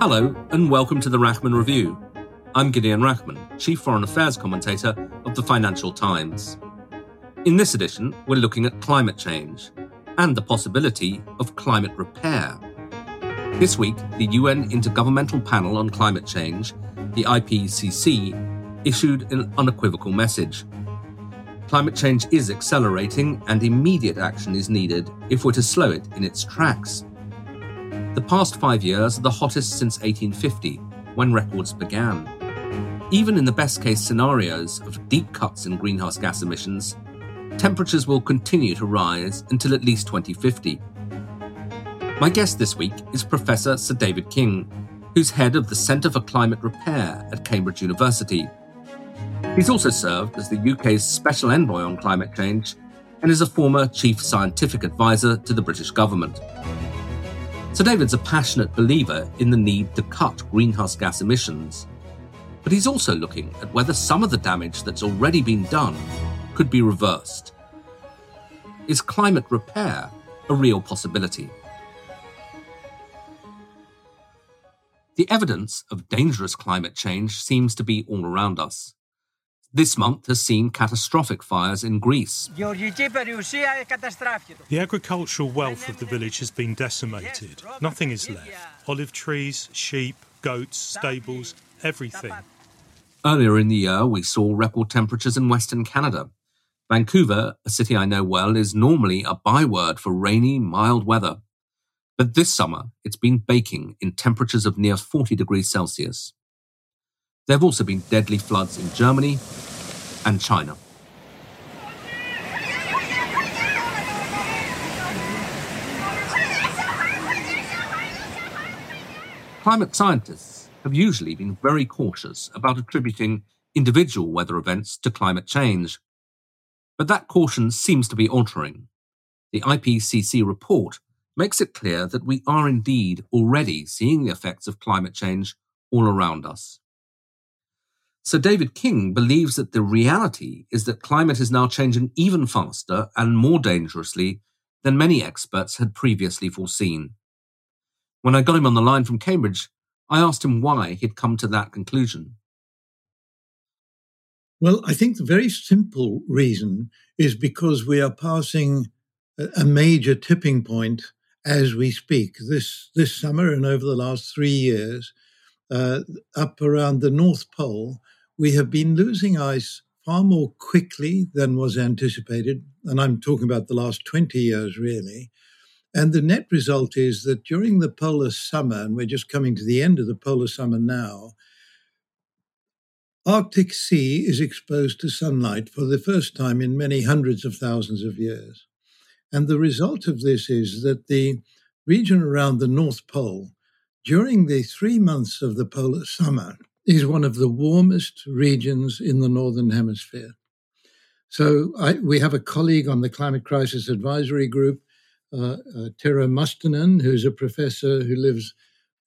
Hello, and welcome to the Rachman Review. I'm Gideon Rachman, Chief Foreign Affairs Commentator of the Financial Times. In this edition, we're looking at climate change and the possibility of climate repair. This week, the UN Intergovernmental Panel on Climate Change, the IPCC, issued an unequivocal message. Climate change is accelerating, and immediate action is needed if we're to slow it in its tracks. The past five years are the hottest since 1850, when records began. Even in the best case scenarios of deep cuts in greenhouse gas emissions, temperatures will continue to rise until at least 2050. My guest this week is Professor Sir David King, who's head of the Centre for Climate Repair at Cambridge University. He's also served as the UK's Special Envoy on Climate Change and is a former Chief Scientific Advisor to the British government. Sir David's a passionate believer in the need to cut greenhouse gas emissions, but he's also looking at whether some of the damage that's already been done could be reversed. Is climate repair a real possibility? The evidence of dangerous climate change seems to be all around us. This month has seen catastrophic fires in Greece. The agricultural wealth of the village has been decimated. Nothing is left. Olive trees, sheep, goats, stables, everything. Earlier in the year, we saw record temperatures in Western Canada. Vancouver, a city I know well, is normally a byword for rainy, mild weather. But this summer, it's been baking in temperatures of near 40 degrees Celsius. There have also been deadly floods in Germany and China. Climate scientists have usually been very cautious about attributing individual weather events to climate change. But that caution seems to be altering. The IPCC report makes it clear that we are indeed already seeing the effects of climate change all around us. Sir David King believes that the reality is that climate is now changing even faster and more dangerously than many experts had previously foreseen. When I got him on the line from Cambridge, I asked him why he'd come to that conclusion. Well, I think the very simple reason is because we are passing a major tipping point as we speak. This this summer and over the last three years, uh, up around the North Pole, we have been losing ice far more quickly than was anticipated, and I'm talking about the last 20 years, really. And the net result is that during the polar summer, and we're just coming to the end of the polar summer now, Arctic Sea is exposed to sunlight for the first time in many hundreds of thousands of years. And the result of this is that the region around the North Pole, during the three months of the polar summer, is one of the warmest regions in the Northern Hemisphere. So I, we have a colleague on the Climate Crisis Advisory Group, uh, uh, Mustonen, who's a professor who lives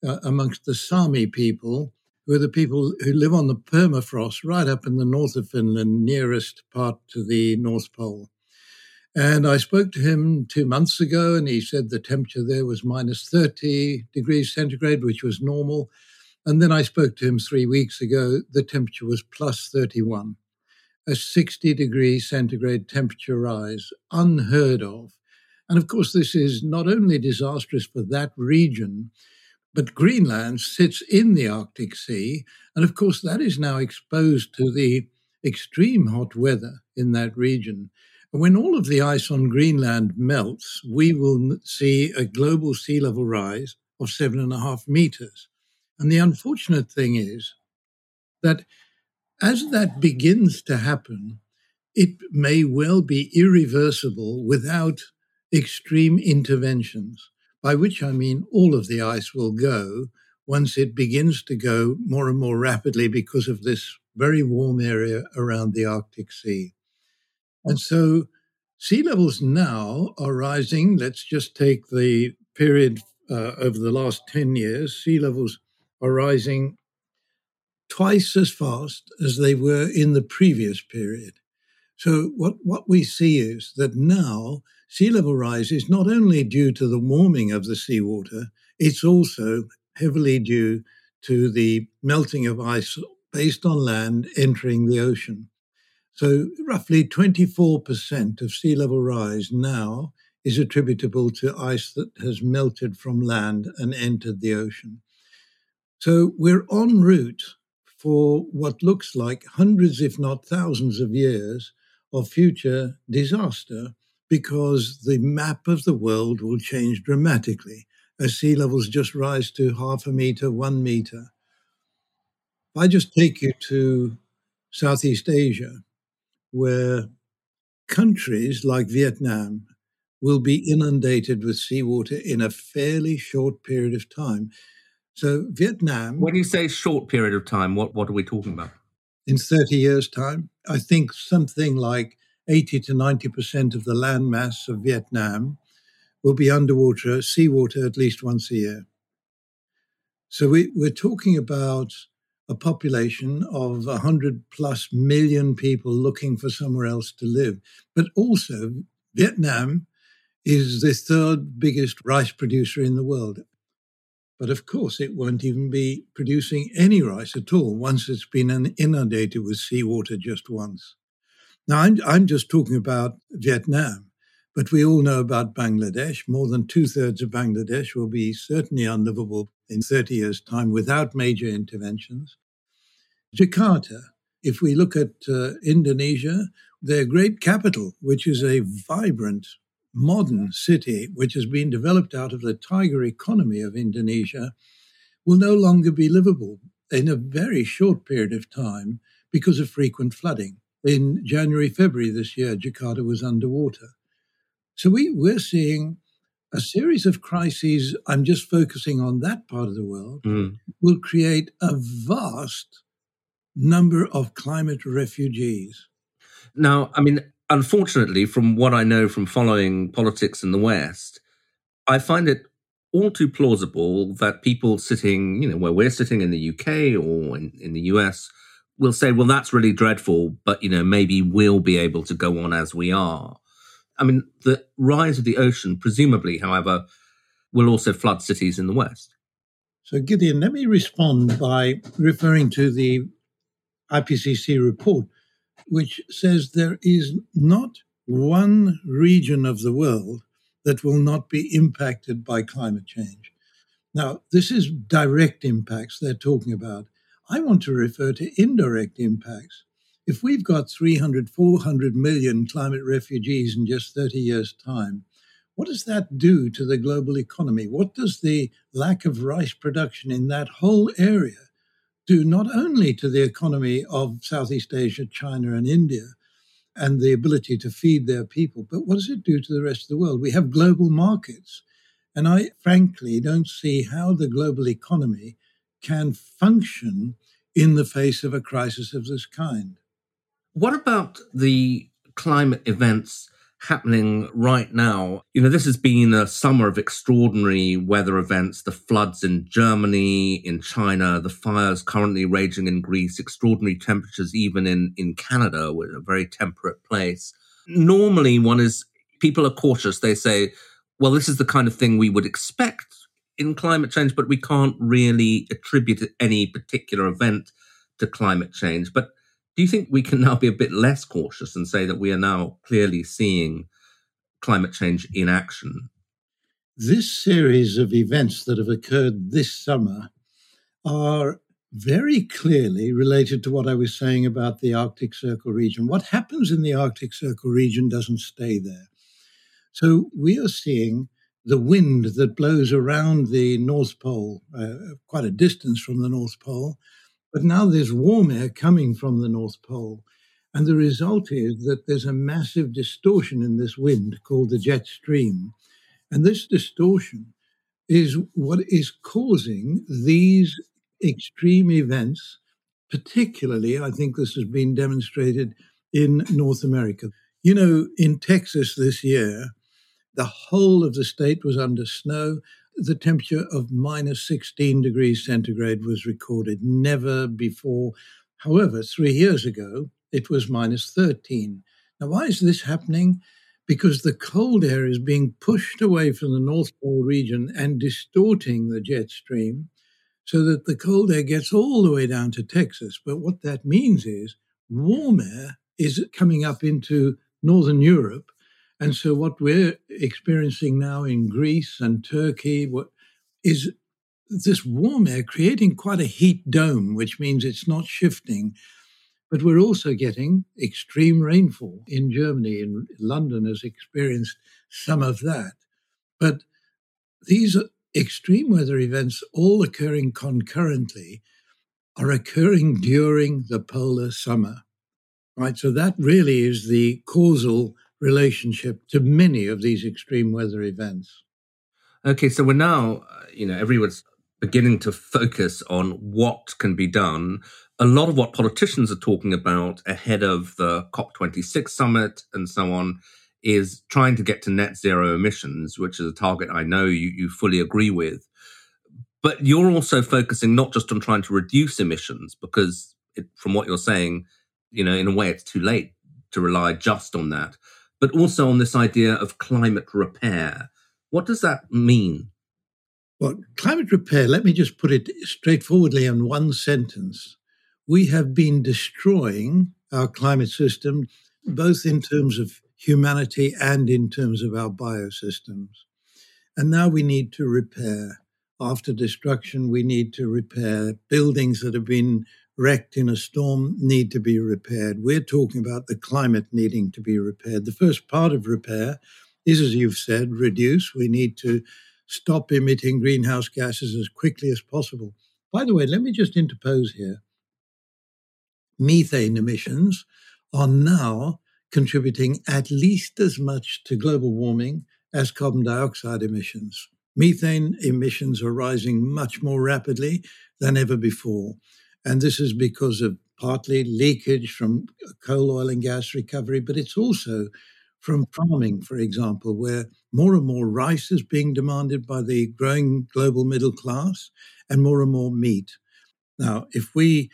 uh, amongst the Sami people, who are the people who live on the permafrost right up in the north of Finland, nearest part to the North Pole. And I spoke to him two months ago, and he said the temperature there was minus 30 degrees centigrade, which was normal. And then I spoke to him three weeks ago, the temperature was plus 31, a 60 degree centigrade temperature rise, unheard of. And of course, this is not only disastrous for that region, but Greenland sits in the Arctic Sea. And of course, that is now exposed to the extreme hot weather in that region. And when all of the ice on Greenland melts, we will see a global sea level rise of seven and a half meters. And the unfortunate thing is that as that begins to happen, it may well be irreversible without extreme interventions. by which I mean all of the ice will go once it begins to go more and more rapidly because of this very warm area around the Arctic Sea. And so sea levels now are rising. Let's just take the period uh, over the last 10 years. Sea levels are rising twice as fast as they were in the previous period. So what, what we see is that now sea level rise is not only due to the warming of the seawater, it's also heavily due to the melting of ice based on land entering the ocean. So roughly 24% of sea level rise now is attributable to ice that has melted from land and entered the ocean. So we're en route for what looks like hundreds, if not thousands, of years of future disaster because the map of the world will change dramatically as sea levels just rise to half a meter, one meter. If I just take you to Southeast Asia, where countries like Vietnam will be inundated with seawater in a fairly short period of time. So, Vietnam. When you say short period of time, what, what are we talking about? In 30 years' time, I think something like 80 to 90% of the land mass of Vietnam will be underwater, seawater at least once a year. So we, we're talking about a population of 100 plus million people looking for somewhere else to live. But also, Vietnam is the third biggest rice producer in the world. But of course, it won't even be producing any rice at all once it's been inundated with seawater just once. Now, I'm, I'm just talking about Vietnam, but we all know about Bangladesh. More than two thirds of Bangladesh will be certainly unlivable in 30 years' time without major interventions. Jakarta, if we look at uh, Indonesia, their great capital, which is a vibrant, modern city, which has been developed out of the tiger economy of Indonesia, will no longer be livable in a very short period of time because of frequent flooding in January, February this year, Jakarta was underwater. So we, we're seeing a series of crises. I'm just focusing on that part of the world, mm. will create a vast number of climate refugees. Now, I mean, unfortunately, from what I know from following politics in the West, I find it all too plausible that people sitting, you know, where we're sitting in the UK or in, in the US will say, well, that's really dreadful, but, you know, maybe we'll be able to go on as we are. I mean, the rise of the ocean, presumably, however, will also flood cities in the West. So, Gideon, let me respond by referring to the IPCC report, which says there is not one region of the world that will not be impacted by climate change. Now, this is direct impacts they're talking about. I want to refer to indirect impacts. If we've got 300, 400 million climate refugees in just 30 years' time, what does that do to the global economy? What does the lack of rice production in that whole area do not only to the economy of Southeast Asia, China, and India, and the ability to feed their people, but what does it do to the rest of the world? We have global markets. And I frankly don't see how the global economy can function in the face of a crisis of this kind. What about the climate events happening right now? You know, this has been a summer of extraordinary weather events, the floods in Germany, in China, the fires currently raging in Greece, extraordinary temperatures even in, in Canada, a very temperate place. Normally, one is, people are cautious. They say, well, this is the kind of thing we would expect in climate change, but we can't really attribute any particular event to climate change. But do you think we can now be a bit less cautious and say that we are now clearly seeing climate change in action? This series of events that have occurred this summer are very clearly related to what I was saying about the Arctic Circle region. What happens in the Arctic Circle region doesn't stay there. So we are seeing the wind that blows around the North Pole, uh, quite a distance from the North Pole. But now there's warm air coming from the North Pole. And the result is that there's a massive distortion in this wind called the jet stream. And this distortion is what is causing these extreme events. Particularly, I think this has been demonstrated in North America. You know, in Texas this year, the whole of the state was under snow. The temperature of minus 16 degrees centigrade was recorded. Never before. However, three years ago, it was minus 13. Now, why is this happening? Because the cold air is being pushed away from the North Pole region and distorting the jet stream so that the cold air gets all the way down to Texas. But what that means is warm air is coming up into Northern Europe. And so what we're experiencing now in Greece and Turkey is this warm air creating quite a heat dome, which means it's not shifting. But we're also getting extreme rainfall in Germany, and London has experienced some of that. But these extreme weather events, all occurring concurrently, are occurring during the polar summer. Right? So that really is the causal relationship to many of these extreme weather events. Okay, so we're now, uh, you know, everyone's beginning to focus on what can be done. A lot of what politicians are talking about ahead of the COP26 summit and so on is trying to get to net zero emissions, which is a target I know you, you fully agree with. But you're also focusing not just on trying to reduce emissions, because it, from what you're saying, you know, in a way, it's too late to rely just on that, but also on this idea of climate repair. What does that mean? Well, climate repair, let me just put it straightforwardly in one sentence. We have been destroying our climate system, both in terms of humanity and in terms of our biosystems. And now we need to repair. After destruction, we need to repair. Buildings that have been wrecked in a storm need to be repaired. We're talking about the climate needing to be repaired. The first part of repair is, as you've said, reduce. We need to stop emitting greenhouse gases as quickly as possible. By the way, let me just interpose here. Methane emissions are now contributing at least as much to global warming as carbon dioxide emissions. Methane emissions are rising much more rapidly than ever before. And this is because of partly leakage from coal, oil, and gas recovery, but it's also from farming, for example, where more and more rice is being demanded by the growing global middle class and more and more meat. Now, if we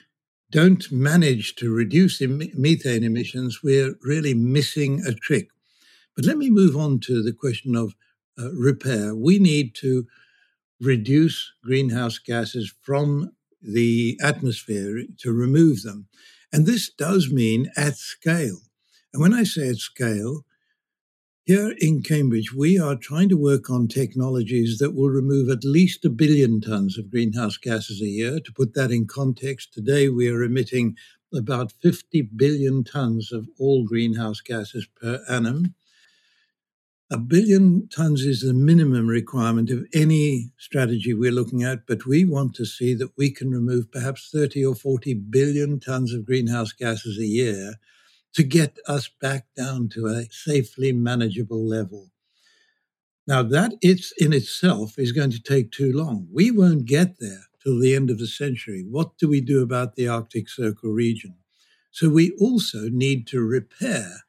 don't manage to reduce em- methane emissions, we're really missing a trick. But let me move on to the question of uh, repair. We need to reduce greenhouse gases from the atmosphere to remove them. And this does mean at scale. And when I say at scale, here in Cambridge, we are trying to work on technologies that will remove at least a billion tons of greenhouse gases a year. To put that in context, today we are emitting about 50 billion tons of all greenhouse gases per annum. A billion tons is the minimum requirement of any strategy we're looking at, but we want to see that we can remove perhaps 30 or 40 billion tons of greenhouse gases a year to get us back down to a safely manageable level. Now, that it's in itself is going to take too long. We won't get there till the end of the century. What do we do about the Arctic Circle region? So, we also need to repair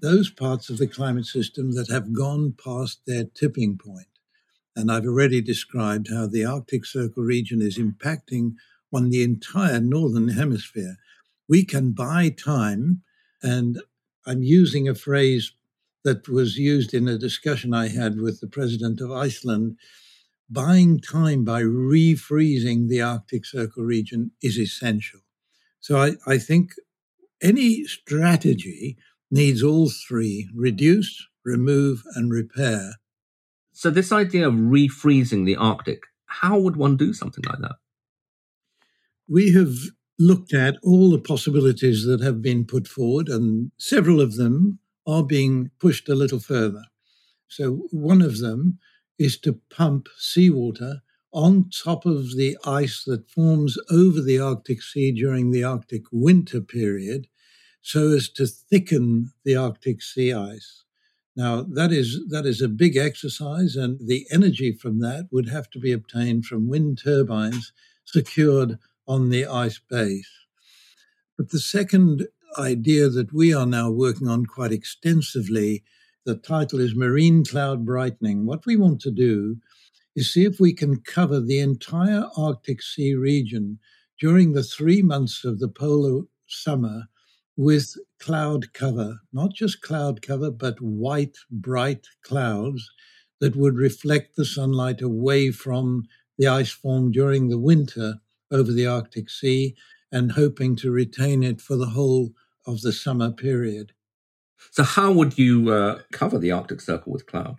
those parts of the climate system that have gone past their tipping point. And I've already described how the Arctic Circle region is impacting on the entire Northern Hemisphere. We can buy time and I'm using a phrase that was used in a discussion I had with the president of Iceland. Buying time by refreezing the Arctic Circle region is essential. So I, I think any strategy needs all three reduce, remove, and repair. So, this idea of refreezing the Arctic, how would one do something like that? We have looked at all the possibilities that have been put forward, and several of them are being pushed a little further. So, one of them is to pump seawater on top of the ice that forms over the Arctic Sea during the Arctic winter period so as to thicken the Arctic sea ice. Now, that is, that is a big exercise, and the energy from that would have to be obtained from wind turbines secured on the ice base. But the second idea that we are now working on quite extensively, the title is Marine Cloud Brightening. What we want to do is see if we can cover the entire Arctic Sea region during the three months of the polar summer with cloud cover, not just cloud cover, but white, bright clouds that would reflect the sunlight away from the ice formed during the winter over the Arctic Sea and hoping to retain it for the whole of the summer period. So, how would you uh, cover the Arctic Circle with cloud?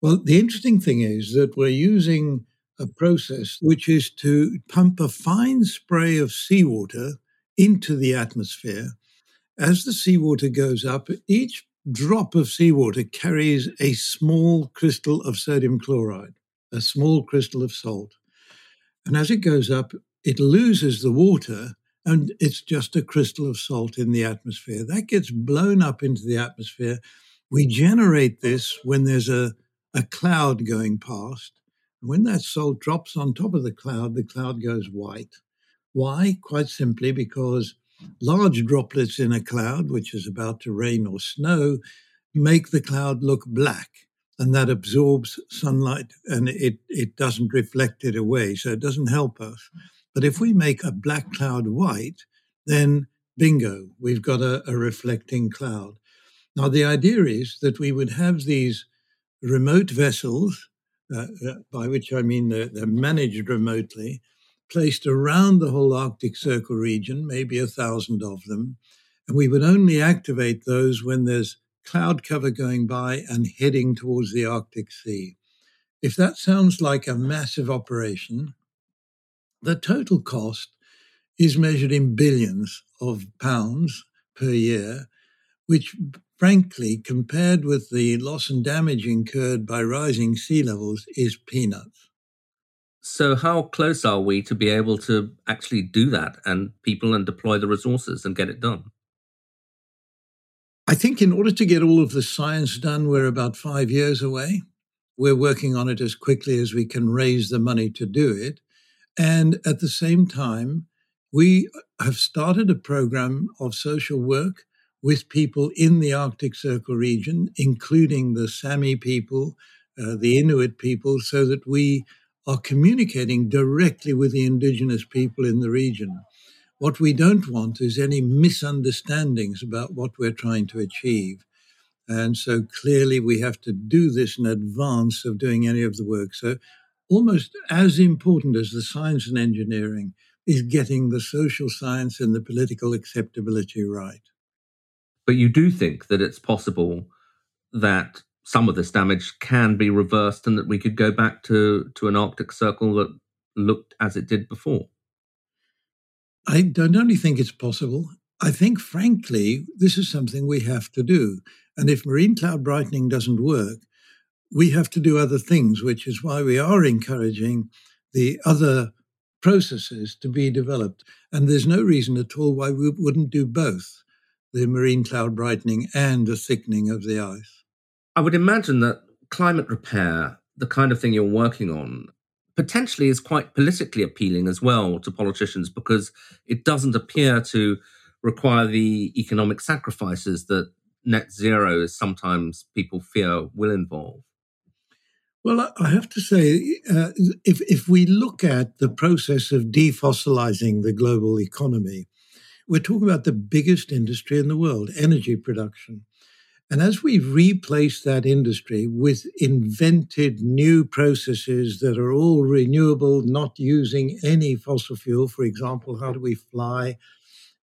Well, the interesting thing is that we're using a process which is to pump a fine spray of seawater into the atmosphere. As the seawater goes up, each drop of seawater carries a small crystal of sodium chloride, a small crystal of salt. And as it goes up, it loses the water and it's just a crystal of salt in the atmosphere. That gets blown up into the atmosphere. We generate this when there's a, a cloud going past. When that salt drops on top of the cloud, the cloud goes white. Why? Quite simply because large droplets in a cloud, which is about to rain or snow, make the cloud look black. And that absorbs sunlight and it, it doesn't reflect it away. So it doesn't help us. But if we make a black cloud white, then bingo, we've got a, a reflecting cloud. Now, the idea is that we would have these remote vessels, uh, uh by which I mean they're, they're managed remotely, placed around the whole Arctic Circle region, maybe a thousand of them. And we would only activate those when there's cloud cover going by and heading towards the Arctic Sea. If that sounds like a massive operation, the total cost is measured in billions of pounds per year, which frankly, compared with the loss and damage incurred by rising sea levels, is peanuts. So, how close are we to be able to actually do that and people and deploy the resources and get it done? I think in order to get all of the science done, we're about five years away. We're working on it as quickly as we can raise the money to do it. And at the same time, we have started a program of social work with people in the Arctic Circle region, including the Sami people, uh, the Inuit people, so that we are communicating directly with the indigenous people in the region. What we don't want is any misunderstandings about what we're trying to achieve. And so clearly we have to do this in advance of doing any of the work. So almost as important as the science and engineering is getting the social science and the political acceptability right. But you do think that it's possible that some of this damage can be reversed and that we could go back to, to an Arctic Circle that looked as it did before? I don't only think it's possible. I think, frankly, this is something we have to do. And if marine cloud brightening doesn't work, we have to do other things, which is why we are encouraging the other processes to be developed. And there's no reason at all why we wouldn't do both the marine cloud brightening and the thickening of the ice. I would imagine that climate repair, the kind of thing you're working on, potentially is quite politically appealing as well to politicians because it doesn't appear to require the economic sacrifices that net zero, is sometimes people fear, will involve. Well, I have to say, uh, if if we look at the process of defossilizing the global economy, we're talking about the biggest industry in the world, energy production. And as we replace that industry with invented new processes that are all renewable, not using any fossil fuel, for example, how do we fly?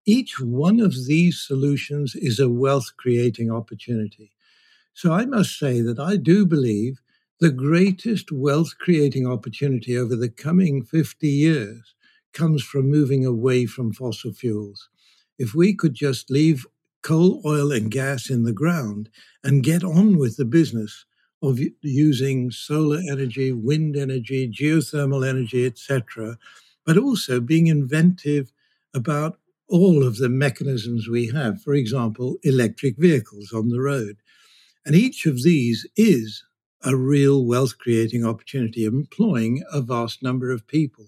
Each one of these solutions is a wealth creating opportunity. So I must say that I do believe the greatest wealth creating opportunity over the coming 50 years comes from moving away from fossil fuels. If we could just leave coal, oil, and gas in the ground and get on with the business of using solar energy, wind energy, geothermal energy, etc., but also being inventive about all of the mechanisms we have. For example, electric vehicles on the road. And each of these is a real wealth creating opportunity, employing a vast number of people.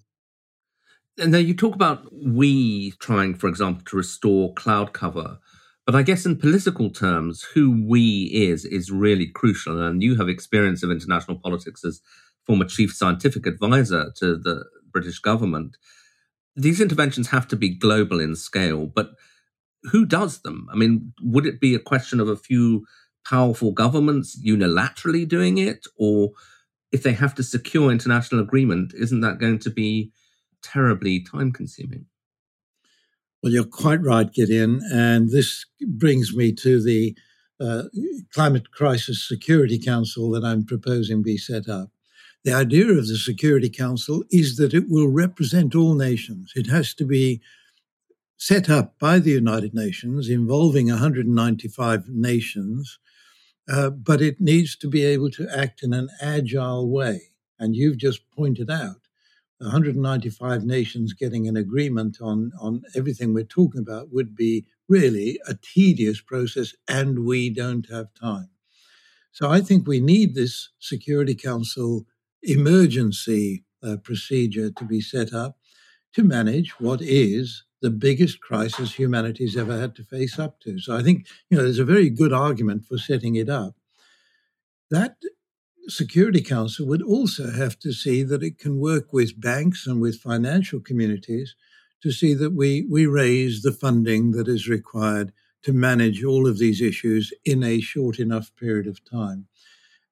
And now you talk about we trying, for example, to restore cloud cover. But I guess in political terms, who we is is really crucial. And you have experience of international politics as former chief scientific advisor to the British government. These interventions have to be global in scale, but who does them? I mean, would it be a question of a few powerful governments unilaterally doing it? Or if they have to secure international agreement, isn't that going to be terribly time consuming? Well, you're quite right, Gideon. And this brings me to the uh, Climate Crisis Security Council that I'm proposing be set up. The idea of the Security Council is that it will represent all nations. It has to be set up by the United Nations involving 195 nations uh, but it needs to be able to act in an agile way. And you've just pointed out 195 nations getting an agreement on, on everything we're talking about would be really a tedious process, and we don't have time. So I think we need this Security Council emergency uh, procedure to be set up to manage what is the biggest crisis humanity's ever had to face up to. So I think, you know, there's a very good argument for setting it up. That Security Council would also have to see that it can work with banks and with financial communities to see that we, we raise the funding that is required to manage all of these issues in a short enough period of time.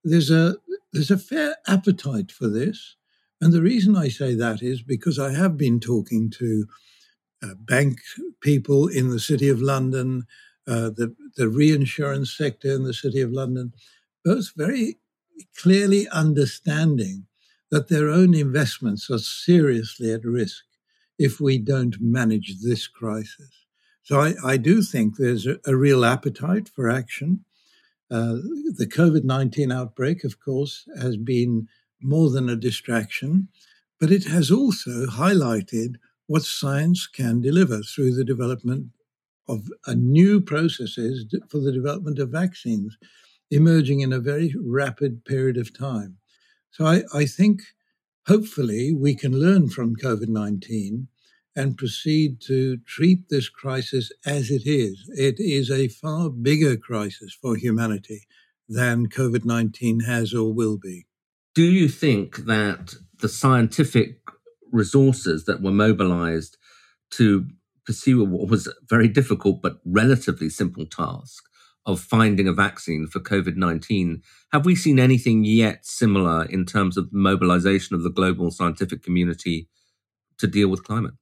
There's a there's a fair appetite for this. And the reason I say that is because I have been talking to uh, bank people in the City of London, uh, the, the reinsurance sector in the City of London, both very clearly understanding that their own investments are seriously at risk if we don't manage this crisis. So I, I do think there's a, a, real appetite for action. Uh, the COVID 19 outbreak, of course, has been more than a distraction, but it has also highlighted what science can deliver through the development of new processes for the development of vaccines emerging in a very rapid period of time. So I, I think hopefully we can learn from COVID 19 and proceed to treat this crisis as it is. It is a far bigger crisis for humanity than COVID 19 has or will be. Do you think that the scientific resources that were mobilized to pursue what was a very difficult but relatively simple task of finding a vaccine for COVID 19. Have we seen anything yet similar in terms of mobilization of the global scientific community to deal with climate?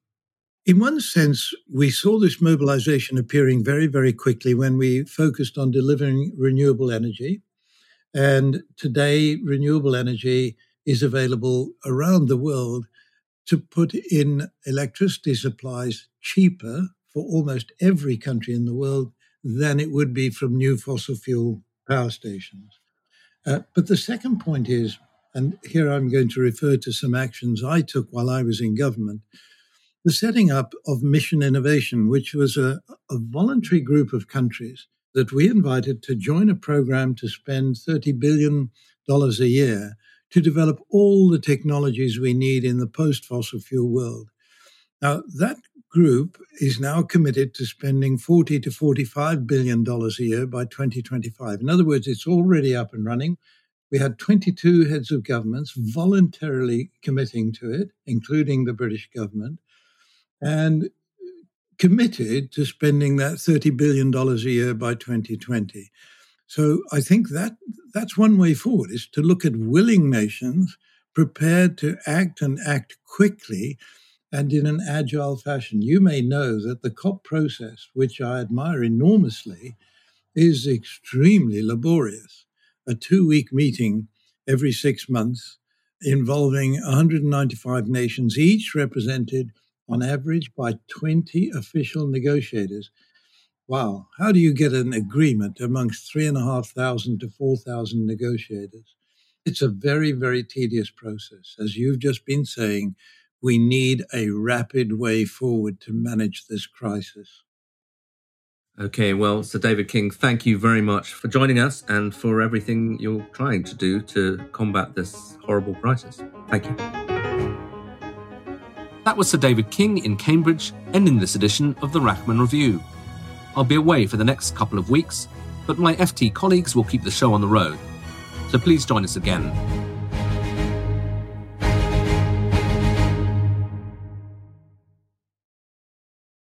In one sense, we saw this mobilization appearing very, very quickly when we focused on delivering renewable energy. And today, renewable energy is available around the world to put in electricity supplies cheaper for almost every country in the world than it would be from new fossil fuel power stations. Uh, but the second point is, and here I'm going to refer to some actions I took while I was in government, the setting up of Mission Innovation, which was a, a voluntary group of countries that we invited to join a program to spend $30 billion a year to develop all the technologies we need in the post fossil fuel world. Now, that group is now committed to spending 40 to 45 billion dollars a year by 2025. In other words, it's already up and running. We had 22 heads of governments voluntarily committing to it, including the British government, and committed to spending that $30 billion a year by 2020. So I think that that's one way forward is to look at willing nations prepared to act and act quickly and in an agile fashion. You may know that the COP process, which I admire enormously, is extremely laborious. A two week meeting every six months involving 195 nations, each represented on average by 20 official negotiators. Wow, how do you get an agreement amongst three and a half thousand to four thousand negotiators? It's a very, very tedious process. As you've just been saying, we need a rapid way forward to manage this crisis. Okay, well, Sir David King, thank you very much for joining us and for everything you're trying to do to combat this horrible crisis. Thank you. That was Sir David King in Cambridge, ending this edition of the Rachman Review. I'll be away for the next couple of weeks, but my FT colleagues will keep the show on the road. So please join us again.